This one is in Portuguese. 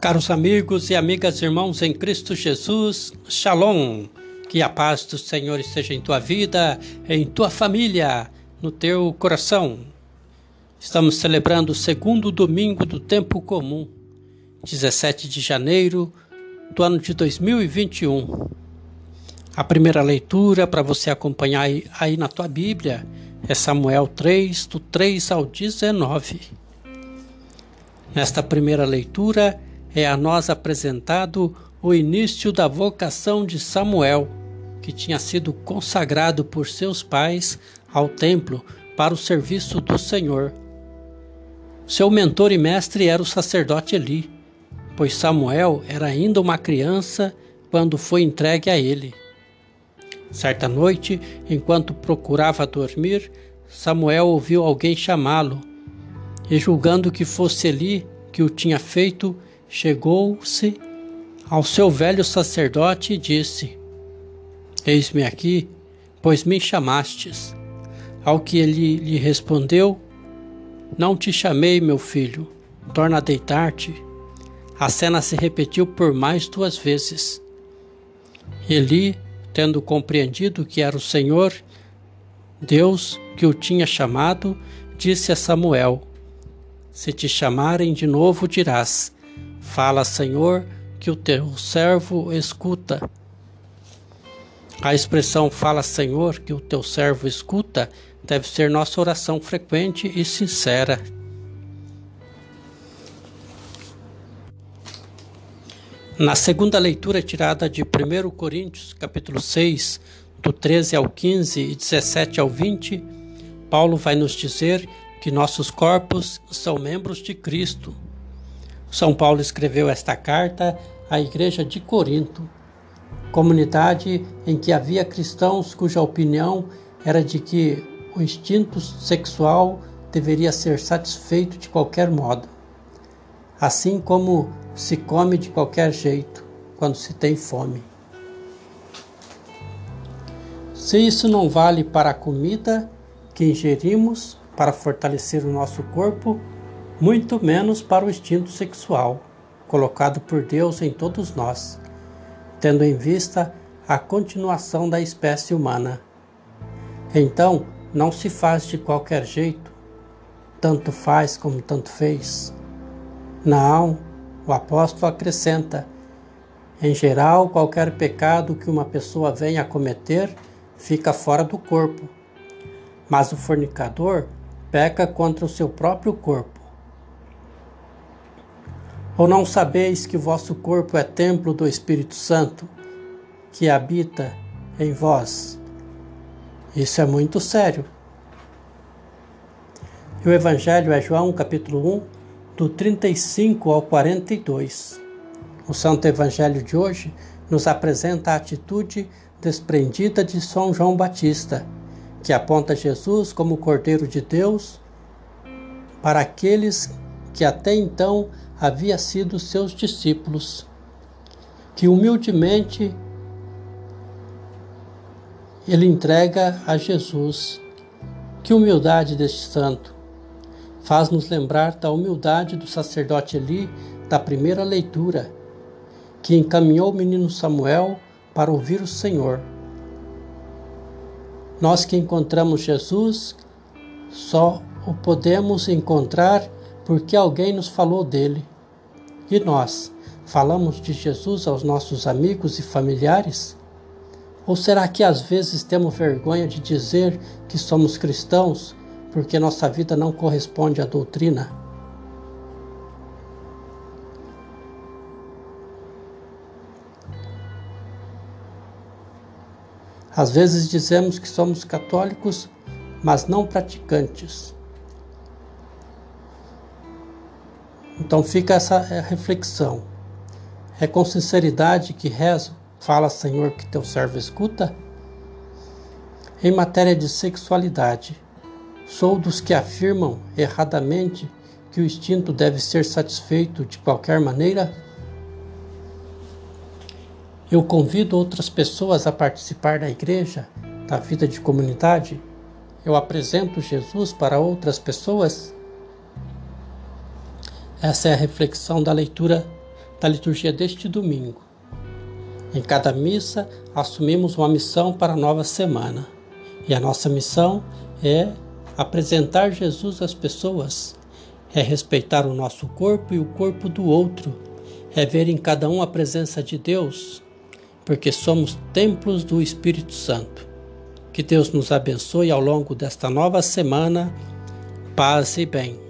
Caros amigos e amigas, irmãos em Cristo Jesus, Shalom. Que a paz do Senhor esteja em tua vida, em tua família, no teu coração. Estamos celebrando o segundo domingo do tempo comum, 17 de janeiro do ano de 2021. A primeira leitura para você acompanhar aí, aí na tua Bíblia é Samuel 3, do 3 ao 19. Nesta primeira leitura, é a nós apresentado o início da vocação de Samuel, que tinha sido consagrado por seus pais ao templo para o serviço do Senhor. Seu mentor e mestre era o sacerdote Eli, pois Samuel era ainda uma criança quando foi entregue a ele. Certa noite, enquanto procurava dormir, Samuel ouviu alguém chamá-lo, e julgando que fosse Eli que o tinha feito, chegou-se ao seu velho sacerdote e disse: Eis-me aqui, pois me chamastes. Ao que ele lhe respondeu: Não te chamei, meu filho, torna a deitar-te. A cena se repetiu por mais duas vezes. Eli, tendo compreendido que era o Senhor, Deus que o tinha chamado, disse a Samuel: Se te chamarem de novo, dirás: Fala, Senhor, que o teu servo escuta. A expressão fala, Senhor, que o teu servo escuta deve ser nossa oração frequente e sincera. Na segunda leitura tirada de 1 Coríntios, capítulo 6, do 13 ao 15 e 17 ao 20, Paulo vai nos dizer que nossos corpos são membros de Cristo são Paulo escreveu esta carta à igreja de Corinto, comunidade em que havia cristãos cuja opinião era de que o instinto sexual deveria ser satisfeito de qualquer modo, assim como se come de qualquer jeito quando se tem fome. Se isso não vale para a comida que ingerimos para fortalecer o nosso corpo, muito menos para o instinto sexual colocado por Deus em todos nós, tendo em vista a continuação da espécie humana. Então, não se faz de qualquer jeito, tanto faz como tanto fez. Não, o apóstolo acrescenta: em geral, qualquer pecado que uma pessoa venha a cometer fica fora do corpo, mas o fornicador peca contra o seu próprio corpo. Ou não sabeis que vosso corpo é templo do Espírito Santo, que habita em vós? Isso é muito sério. E o Evangelho é João capítulo 1, do 35 ao 42. O Santo Evangelho de hoje nos apresenta a atitude desprendida de São João Batista, que aponta Jesus como Cordeiro de Deus para aqueles que até então havia sido seus discípulos, que humildemente ele entrega a Jesus. Que humildade deste santo! Faz-nos lembrar da humildade do sacerdote Eli da primeira leitura, que encaminhou o menino Samuel para ouvir o Senhor. Nós que encontramos Jesus, só o podemos encontrar porque alguém nos falou dele. E nós, falamos de Jesus aos nossos amigos e familiares? Ou será que às vezes temos vergonha de dizer que somos cristãos porque nossa vida não corresponde à doutrina? Às vezes dizemos que somos católicos, mas não praticantes. Então fica essa é, reflexão. É com sinceridade que rezo, fala Senhor que teu servo escuta? Em matéria de sexualidade, sou dos que afirmam erradamente que o instinto deve ser satisfeito de qualquer maneira? Eu convido outras pessoas a participar da igreja, da vida de comunidade? Eu apresento Jesus para outras pessoas? Essa é a reflexão da leitura da liturgia deste domingo. Em cada missa, assumimos uma missão para a nova semana. E a nossa missão é apresentar Jesus às pessoas, é respeitar o nosso corpo e o corpo do outro, é ver em cada um a presença de Deus, porque somos templos do Espírito Santo. Que Deus nos abençoe ao longo desta nova semana. Paz e bem.